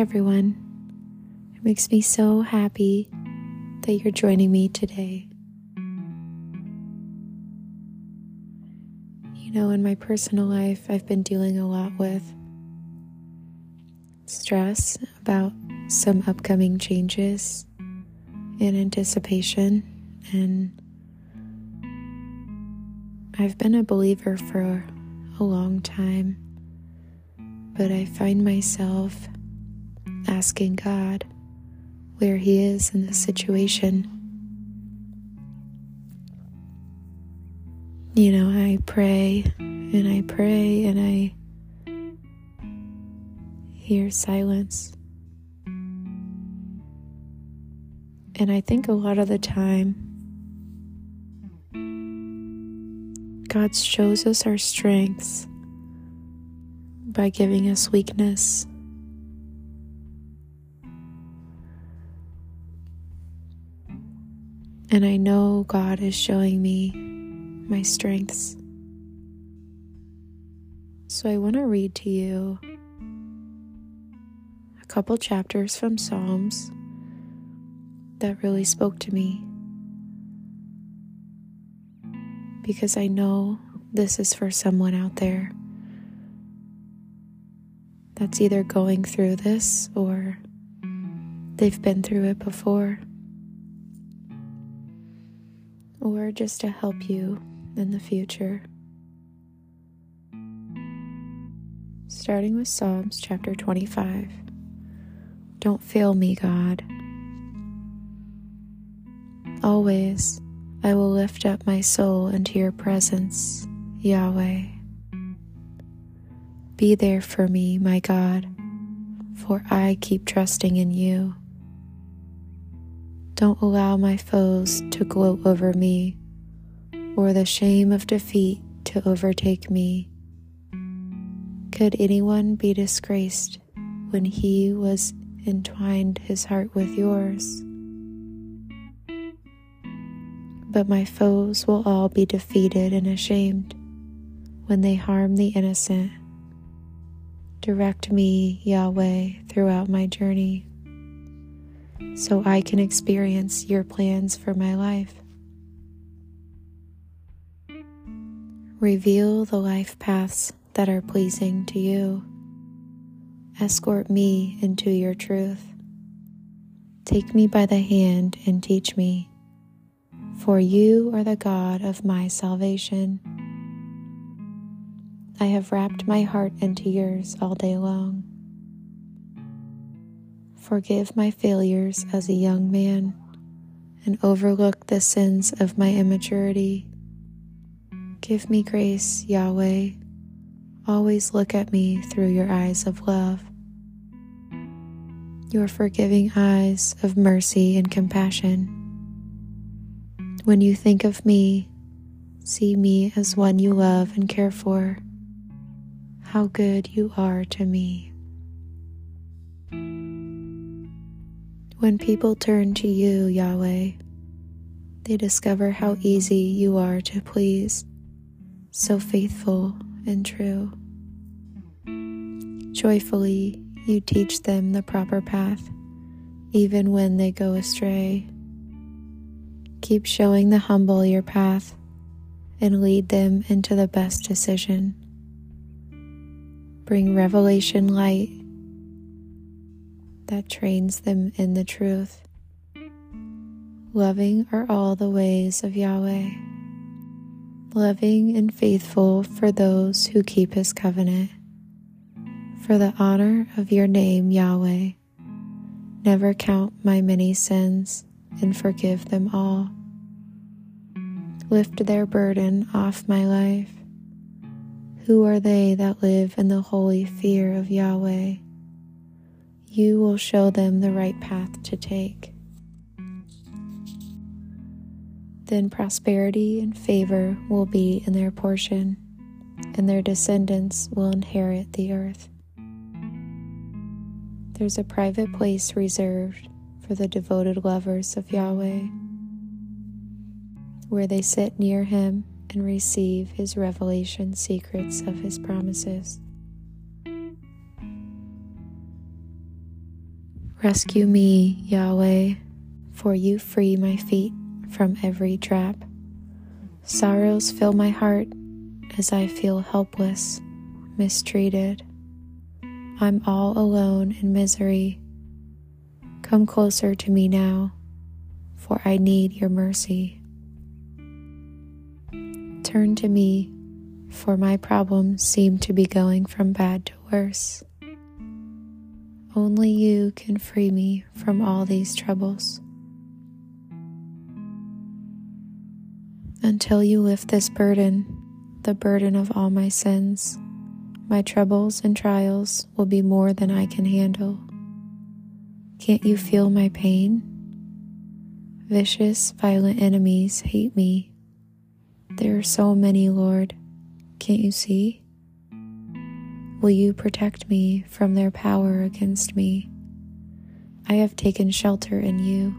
everyone. It makes me so happy that you're joining me today. You know, in my personal life, I've been dealing a lot with stress about some upcoming changes in anticipation, and I've been a believer for a long time, but I find myself asking God where He is in the situation. You know, I pray and I pray and I hear silence. And I think a lot of the time, God shows us our strengths by giving us weakness. And I know God is showing me my strengths. So I want to read to you a couple chapters from Psalms that really spoke to me. Because I know this is for someone out there that's either going through this or they've been through it before or just to help you in the future. Starting with Psalms chapter 25. Don't fail me, God. Always I will lift up my soul into your presence, Yahweh. Be there for me, my God, for I keep trusting in you. Don't allow my foes to gloat over me or the shame of defeat to overtake me. Could anyone be disgraced when he was entwined his heart with yours? But my foes will all be defeated and ashamed when they harm the innocent. Direct me, Yahweh, throughout my journey so I can experience your plans for my life. Reveal the life paths that are pleasing to you. Escort me into your truth. Take me by the hand and teach me, for you are the God of my salvation. I have wrapped my heart into yours all day long. Forgive my failures as a young man and overlook the sins of my immaturity. Give me grace, Yahweh. Always look at me through your eyes of love, your forgiving eyes of mercy and compassion. When you think of me, see me as one you love and care for. How good you are to me. When people turn to you, Yahweh, they discover how easy you are to please, so faithful and true. Joyfully, you teach them the proper path, even when they go astray. Keep showing the humble your path and lead them into the best decision. Bring revelation light that trains them in the truth. Loving are all the ways of Yahweh, loving and faithful for those who keep his covenant. For the honor of your name, Yahweh, never count my many sins and forgive them all. Lift their burden off my life. Who are they that live in the holy fear of Yahweh? You will show them the right path to take. Then prosperity and favor will be in their portion, and their descendants will inherit the earth. There's a private place reserved for the devoted lovers of Yahweh, where they sit near Him and receive His revelation secrets of His promises. Rescue me, Yahweh, for you free my feet from every trap. Sorrows fill my heart as I feel helpless, mistreated. I'm all alone in misery. Come closer to me now, for I need your mercy. Turn to me, for my problems seem to be going from bad to worse. Only you can free me from all these troubles. Until you lift this burden, the burden of all my sins, my troubles and trials will be more than I can handle. Can't you feel my pain? Vicious, violent enemies hate me. There are so many, Lord. Can't you see? Will you protect me from their power against me? I have taken shelter in you.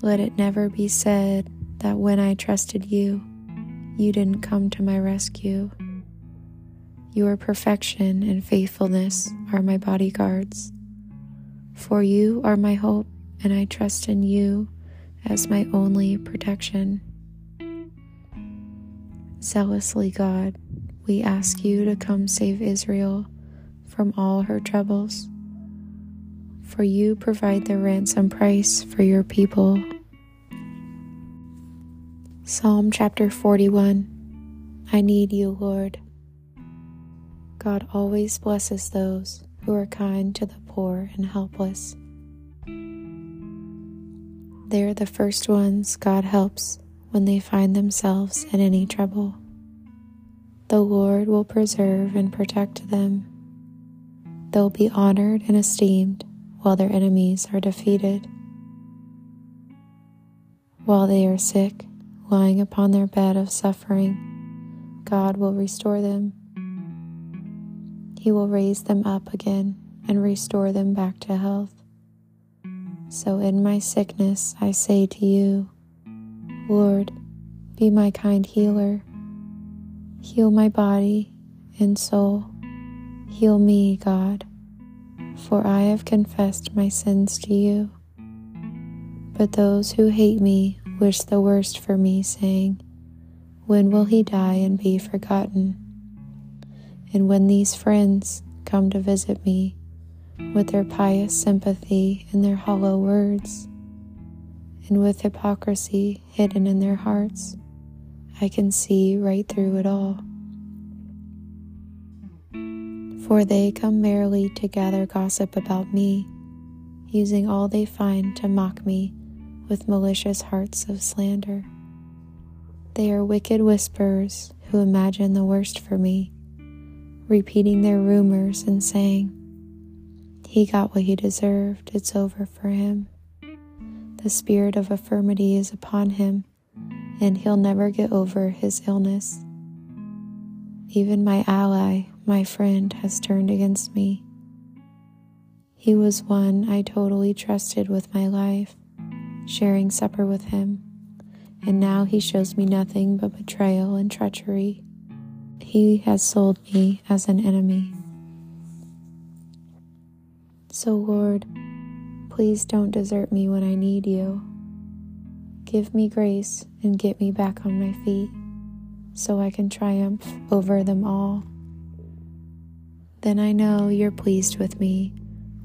Let it never be said that when I trusted you, you didn't come to my rescue. Your perfection and faithfulness are my bodyguards. For you are my hope, and I trust in you as my only protection. Zealously, God, we ask you to come save Israel from all her troubles. For you provide the ransom price for your people. Psalm chapter 41 I need you, Lord. God always blesses those who are kind to the poor and helpless. They're the first ones God helps when they find themselves in any trouble. The Lord will preserve and protect them. They'll be honored and esteemed while their enemies are defeated. While they are sick, lying upon their bed of suffering, God will restore them. He will raise them up again and restore them back to health. So in my sickness, I say to you, Lord, be my kind healer Heal my body and soul. Heal me, God, for I have confessed my sins to you. But those who hate me wish the worst for me, saying, When will he die and be forgotten? And when these friends come to visit me with their pious sympathy and their hollow words, and with hypocrisy hidden in their hearts, I can see right through it all. For they come merrily to gather gossip about me, using all they find to mock me with malicious hearts of slander. They are wicked whisperers who imagine the worst for me, repeating their rumors and saying, He got what he deserved, it's over for him. The spirit of infirmity is upon him and he'll never get over his illness. Even my ally, my friend, has turned against me. He was one I totally trusted with my life, sharing supper with him, and now he shows me nothing but betrayal and treachery. He has sold me as an enemy. So, Lord, please don't desert me when I need you. Give me grace and get me back on my feet so I can triumph over them all. Then I know you're pleased with me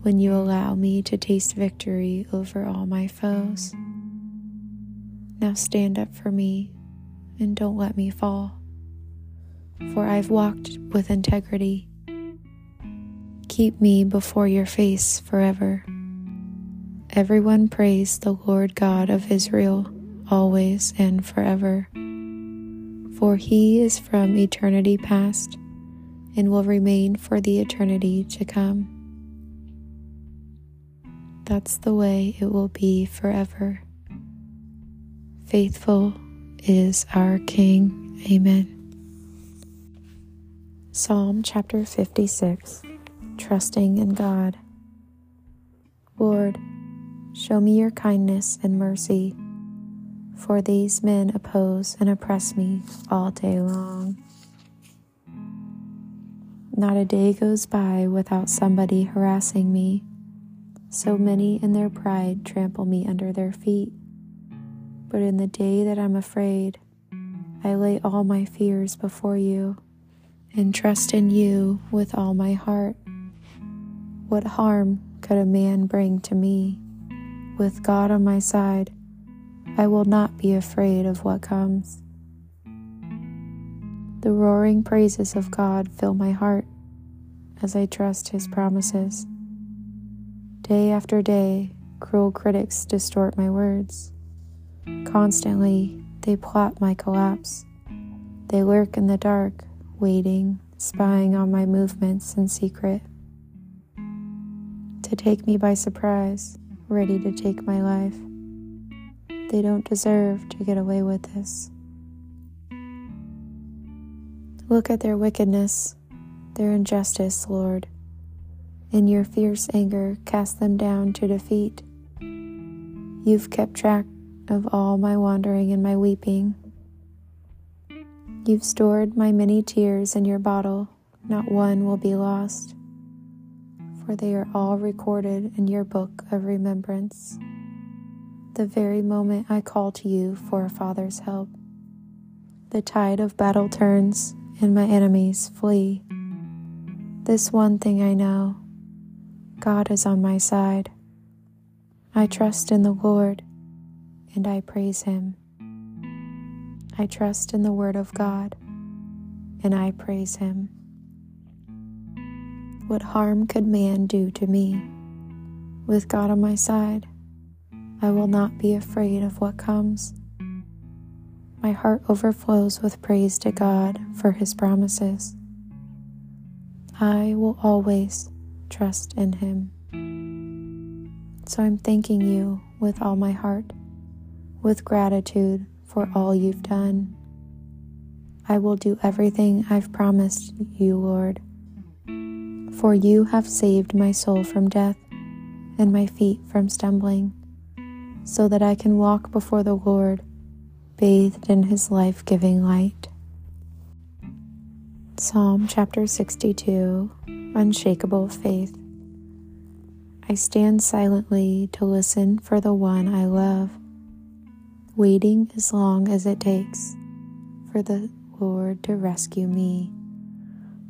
when you allow me to taste victory over all my foes. Now stand up for me and don't let me fall, for I've walked with integrity. Keep me before your face forever. Everyone praise the Lord God of Israel always and forever. For he is from eternity past and will remain for the eternity to come. That's the way it will be forever. Faithful is our King. Amen. Psalm chapter 56 Trusting in God. Lord, show me your kindness and mercy for these men oppose and oppress me all day long. Not a day goes by without somebody harassing me, So many in their pride trample me under their feet. But in the day that I'm afraid, I lay all my fears before you and trust in you with all my heart. What harm could a man bring to me? With God on my side, I will not be afraid of what comes. The roaring praises of God fill my heart as I trust His promises. Day after day, cruel critics distort my words. Constantly, they plot my collapse. They lurk in the dark, waiting, spying on my movements in secret. To take me by surprise, ready to take my life. They don't deserve to get away with this. Look at their wickedness, their injustice, Lord. In your fierce anger, cast them down to defeat. You've kept track of all my wandering and my weeping. You've stored my many tears in your bottle, not one will be lost, for they are all recorded in your book of remembrance. The very moment I call to you for a father's help, the tide of battle turns and my enemies flee. This one thing I know God is on my side. I trust in the Lord and I praise Him. I trust in the Word of God and I praise Him. What harm could man do to me? With God on my side, I will not be afraid of what comes. My heart overflows with praise to God for His promises. I will always trust in Him. So I'm thanking you with all my heart, with gratitude for all you've done. I will do everything I've promised you, Lord. For you have saved my soul from death and my feet from stumbling, so that I can walk before the Lord, bathed in his life giving light. Psalm chapter 62 unshakable faith. I stand silently to listen for the one I love, waiting as long as it takes for the Lord to rescue me.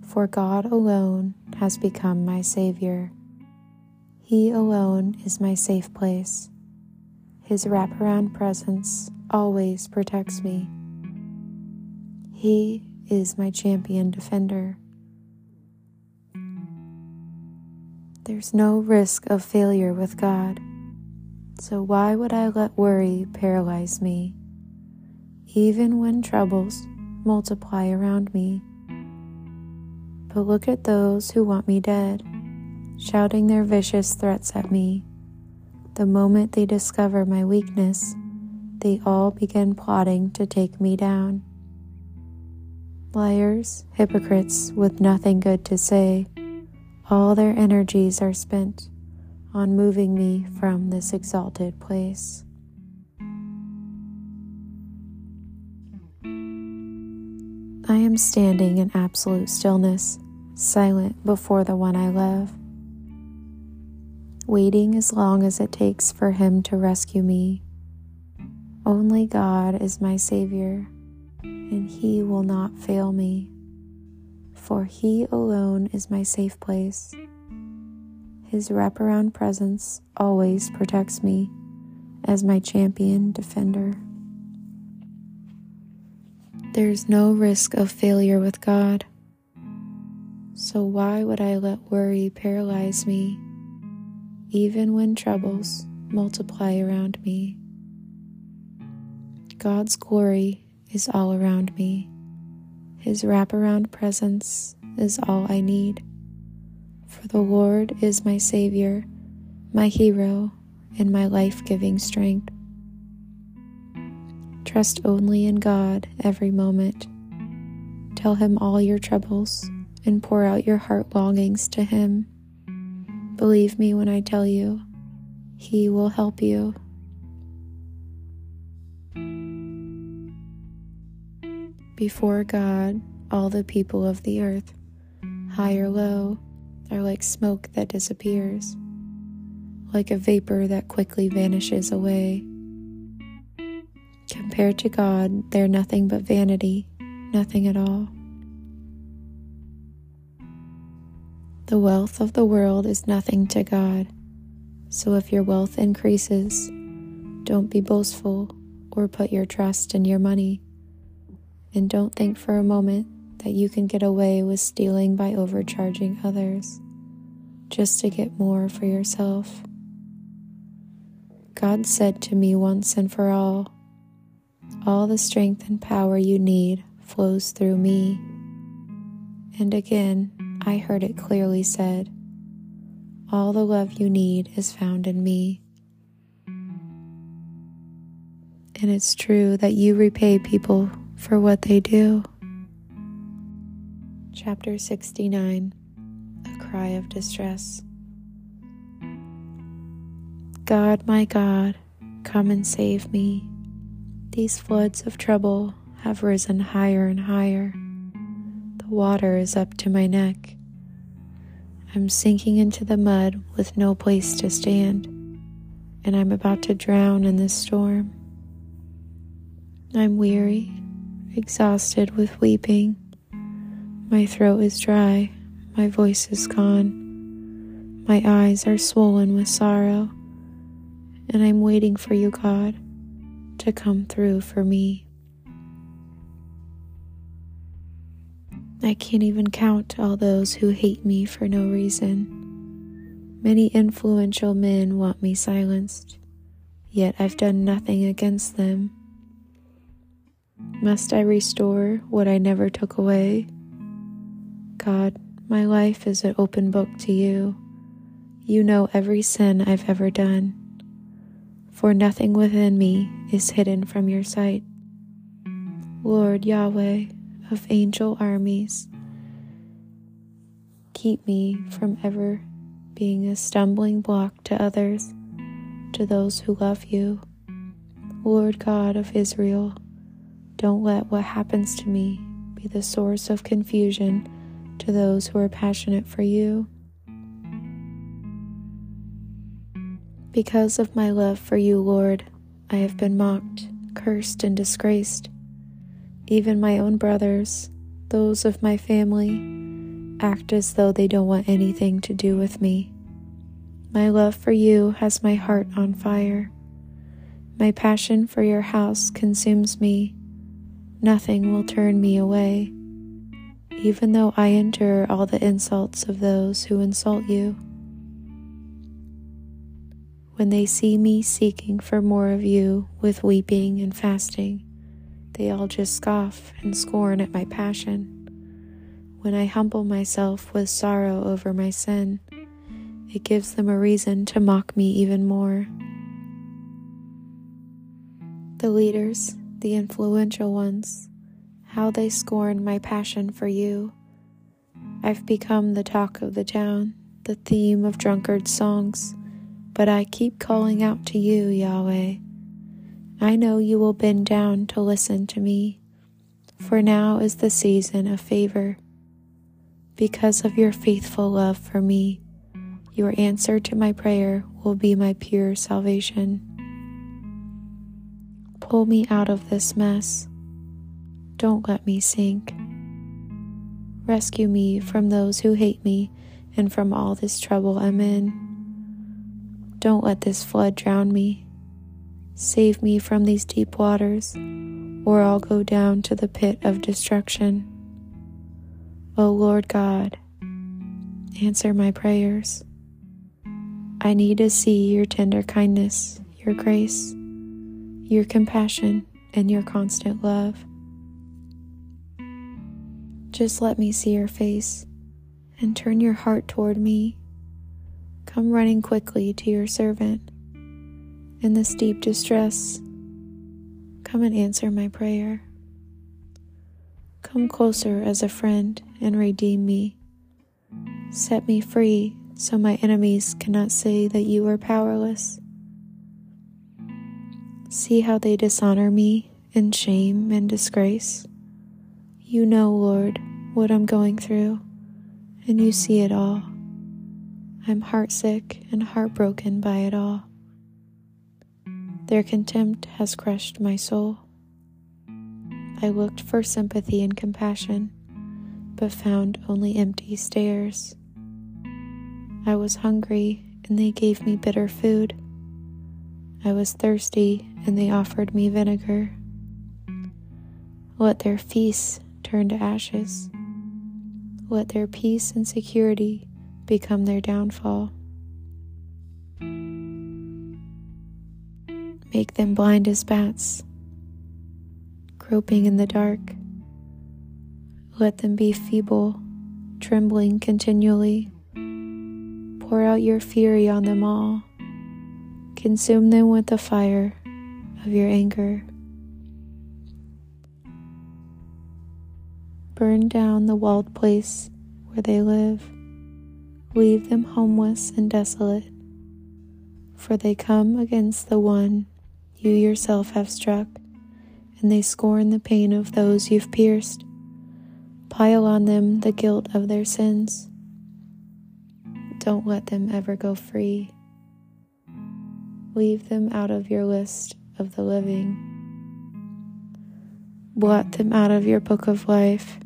For God alone has become my Savior. He alone is my safe place. His wraparound presence always protects me. He is my champion defender. There's no risk of failure with God. So why would I let worry paralyze me? Even when troubles multiply around me. But look at those who want me dead, shouting their vicious threats at me. The moment they discover my weakness, they all begin plotting to take me down. Liars, hypocrites with nothing good to say all their energies are spent on moving me from this exalted place. I am standing in absolute stillness, silent before the one I love, waiting as long as it takes for him to rescue me. Only God is my Savior, and He will not fail me for He alone is my safe place. His wraparound presence always protects me as my champion defender. There's no risk of failure with God. So why would I let worry paralyze me, even when troubles multiply around me? God's glory is all around me. His wraparound presence is all I need. For the Lord is my Savior, my hero, and my life giving strength. Trust only in God every moment. Tell Him all your troubles and pour out your heart longings to Him. Believe me when I tell you, He will help you. Before God, all the people of the earth, high or low, are like smoke that disappears, like a vapor that quickly vanishes away. Compared to God, they're nothing but vanity, nothing at all. The wealth of the world is nothing to God. So if your wealth increases, don't be boastful or put your trust in your money. And don't think for a moment that you can get away with stealing by overcharging others just to get more for yourself. God said to me once and for all, All the strength and power you need flows through me. And again, I heard it clearly said, All the love you need is found in me. And it's true that you repay people for what they do. Chapter 69 A Cry of Distress. God, my God, come and save me. These floods of trouble have risen higher and higher water is up to my neck. I'm sinking into the mud with no place to stand, and I'm about to drown in this storm. I'm weary, exhausted with weeping. My throat is dry, my voice is gone, my eyes are swollen with sorrow, and I'm waiting for you, God, to come through for me. I can't even count all those who hate me for no reason. Many influential men want me silenced, yet I've done nothing against them. Must I restore what I never took away? God, my life is an open book to you. You know every sin I've ever done, for nothing within me is hidden from your sight. Lord Yahweh, of angel armies. Keep me from ever being a stumbling block to others, to those who love you. Lord God of Israel, don't let what happens to me be the source of confusion to those who are passionate for you. Because of my love for you, Lord, I have been mocked, cursed, and disgraced. Even my own brothers, those of my family, act as though they don't want anything to do with me. My love for you has my heart on fire. My passion for your house consumes me. Nothing will turn me away, even though I endure all the insults of those who insult you. When they see me seeking for more of you with weeping and fasting, they all just scoff and scorn at my passion. When I humble myself with sorrow over my sin, it gives them a reason to mock me even more. The leaders, the influential ones, how they scorn my passion for you. I've become the talk of the town, the theme of drunkard songs, but I keep calling out to you, Yahweh. I know you will bend down to listen to me, for now is the season of favor. Because of your faithful love for me, your answer to my prayer will be my pure salvation. Pull me out of this mess. Don't let me sink. Rescue me from those who hate me and from all this trouble I'm in. Don't let this flood drown me. Save me from these deep waters, or I'll go down to the pit of destruction. O Lord God, answer my prayers. I need to see your tender kindness, your grace, your compassion, and your constant love. Just let me see your face and turn your heart toward me. Come running quickly to your servant in this deep distress, come and answer my prayer. Come closer as a friend and redeem me. Set me free so my enemies cannot say that you are powerless. See how they dishonor me in shame and disgrace. You know, Lord, what I'm going through, and you see it all. I'm heartsick and heartbroken by it all. Their contempt has crushed my soul. I looked for sympathy and compassion, but found only empty stares. I was hungry, and they gave me bitter food. I was thirsty, and they offered me vinegar. Let their feasts turn to ashes. Let their peace and security become their downfall. Make them blind as bats, groping in the dark. Let them be feeble, trembling continually. Pour out your fury on them all. Consume them with the fire of your anger. Burn down the walled place where they live. Leave them homeless and desolate, for they come against the one you yourself have struck, and they scorn the pain of those you've pierced. Pile on them the guilt of their sins. Don't let them ever go free. Leave them out of your list of the living. Blot them out of your book of life.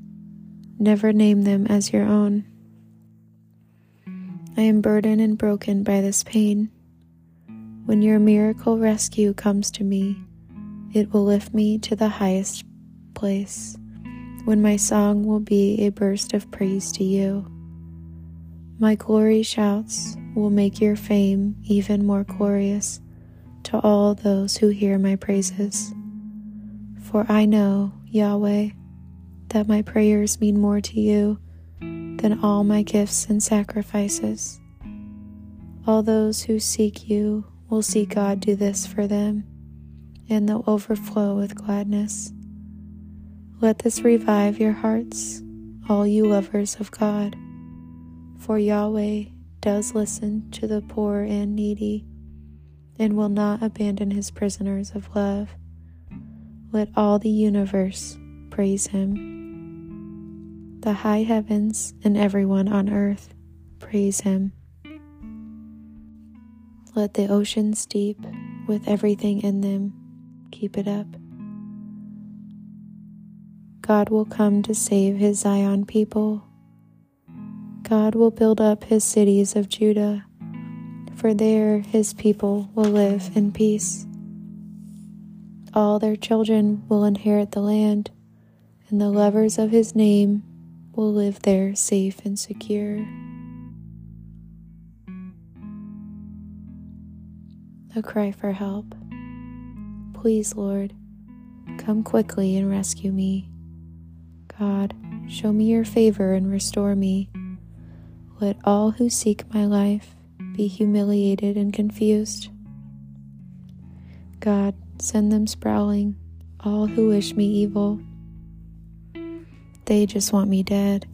Never name them as your own. I am burdened and broken by this pain. When your miracle rescue comes to me, it will lift me to the highest place, when my song will be a burst of praise to you. My glory shouts will make your fame even more glorious to all those who hear my praises. For I know, Yahweh, that my prayers mean more to you than all my gifts and sacrifices. All those who seek you will see God do this for them, and they'll overflow with gladness. Let this revive your hearts, all you lovers of God, for Yahweh does listen to the poor and needy, and will not abandon his prisoners of love. Let all the universe praise him. The high heavens and everyone on earth praise him. Let the oceans deep, with everything in them, keep it up. God will come to save his Zion people. God will build up his cities of Judah, for there his people will live in peace. All their children will inherit the land, and the lovers of his name will live there safe and secure. A cry for help. Please, Lord, come quickly and rescue me. God, show me your favor and restore me. Let all who seek my life be humiliated and confused. God, send them sprawling, all who wish me evil. They just want me dead.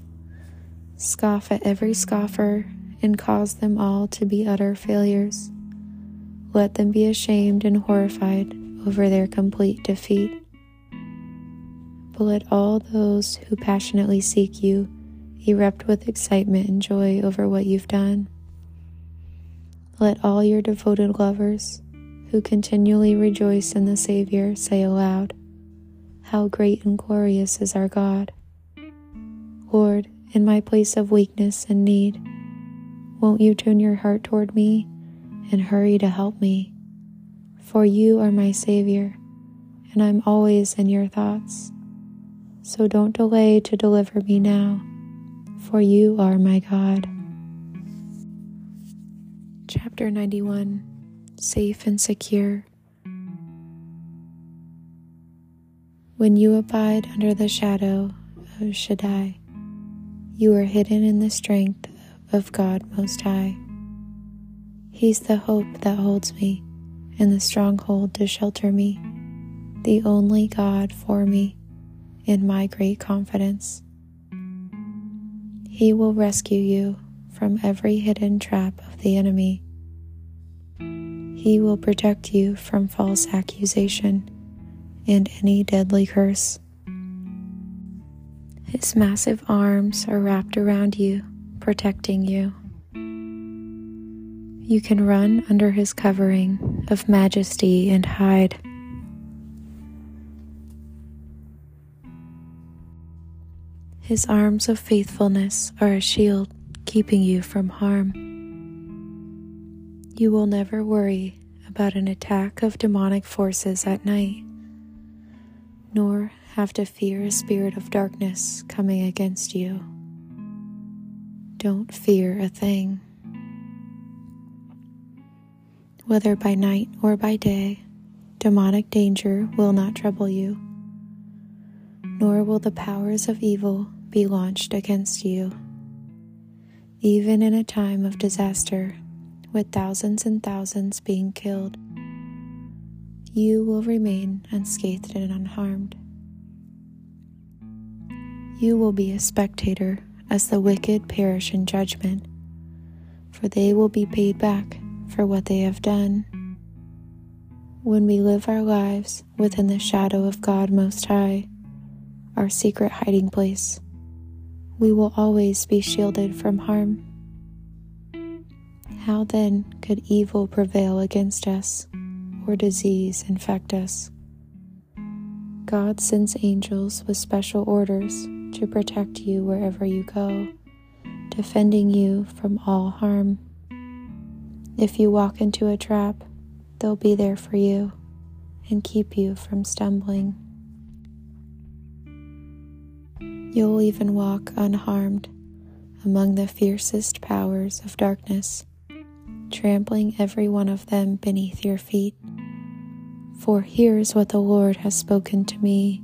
Scoff at every scoffer and cause them all to be utter failures. Let them be ashamed and horrified over their complete defeat. But let all those who passionately seek you erupt with excitement and joy over what you've done. Let all your devoted lovers who continually rejoice in the Savior say aloud, How great and glorious is our God! Lord, in my place of weakness and need, won't you turn your heart toward me and hurry to help me. For you are my Savior, and I'm always in your thoughts. So don't delay to deliver me now, for you are my God. Chapter 91 Safe and Secure. When you abide under the shadow of Shaddai, you are hidden in the strength of God Most High. He's the hope that holds me and the stronghold to shelter me, the only God for me in my great confidence. He will rescue you from every hidden trap of the enemy. He will protect you from false accusation and any deadly curse. His massive arms are wrapped around you, protecting you. You can run under his covering of majesty and hide. His arms of faithfulness are a shield keeping you from harm. You will never worry about an attack of demonic forces at night, nor have to fear a spirit of darkness coming against you. Don't fear a thing. Whether by night or by day, demonic danger will not trouble you, nor will the powers of evil be launched against you. Even in a time of disaster, with thousands and thousands being killed, you will remain unscathed and unharmed. You will be a spectator as the wicked perish in judgment, for they will be paid back for what they have done. When we live our lives within the shadow of God Most High, our secret hiding place, we will always be shielded from harm. How then could evil prevail against us or disease infect us? God sends angels with special orders to protect you wherever you go, defending you from all harm. If you walk into a trap, they'll be there for you and keep you from stumbling. You'll even walk unharmed among the fiercest powers of darkness, trampling every one of them beneath your feet. For here's what the Lord has spoken to me.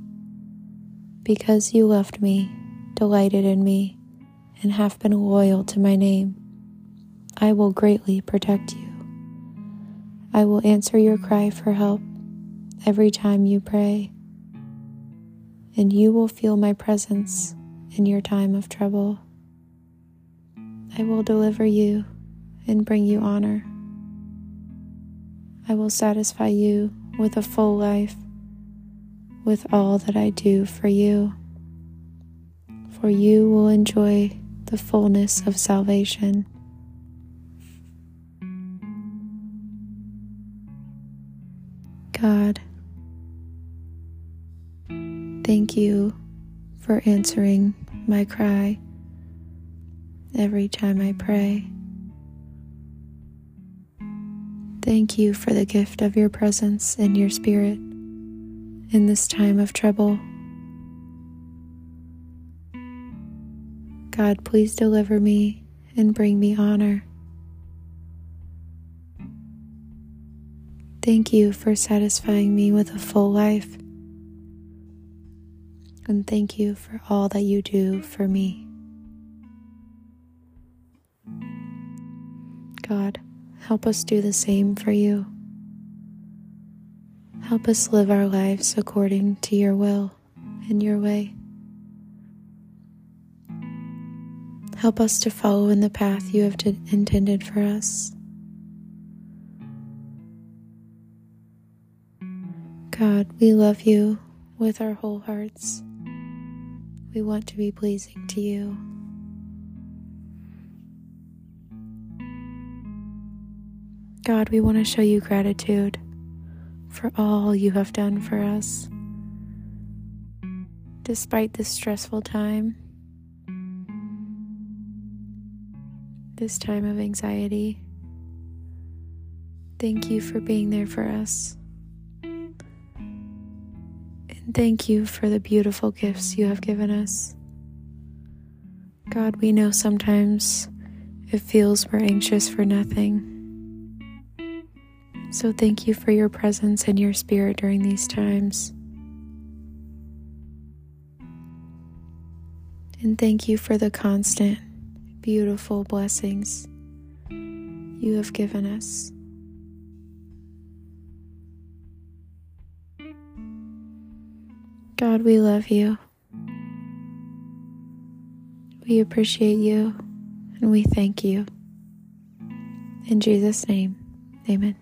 Because you loved me, delighted in me, and have been loyal to my name, I will greatly protect you. I will answer your cry for help every time you pray and you will feel my presence in your time of trouble. I will deliver you and bring you honor. I will satisfy you with a full life, with all that I do for you. For you will enjoy the fullness of salvation. God, Thank you for answering my cry every time I pray. Thank you for the gift of your presence and your spirit in this time of trouble. God, please deliver me and bring me honor. Thank you for satisfying me with a full life and thank you for all that you do for me. God, help us do the same for you. Help us live our lives according to your will and your way. Help us to follow in the path you have intended for us. God, we love you with our whole hearts. We want to be pleasing to you. God, we want to show you gratitude for all you have done for us. Despite this stressful time, this time of anxiety, thank you for being there for us. Thank you for the beautiful gifts you have given us. God, we know sometimes it feels we're anxious for nothing. So thank you for your presence and your spirit during these times. And thank you for the constant, beautiful blessings you have given us. God, we love you. We appreciate you and we thank you. In Jesus' name, amen.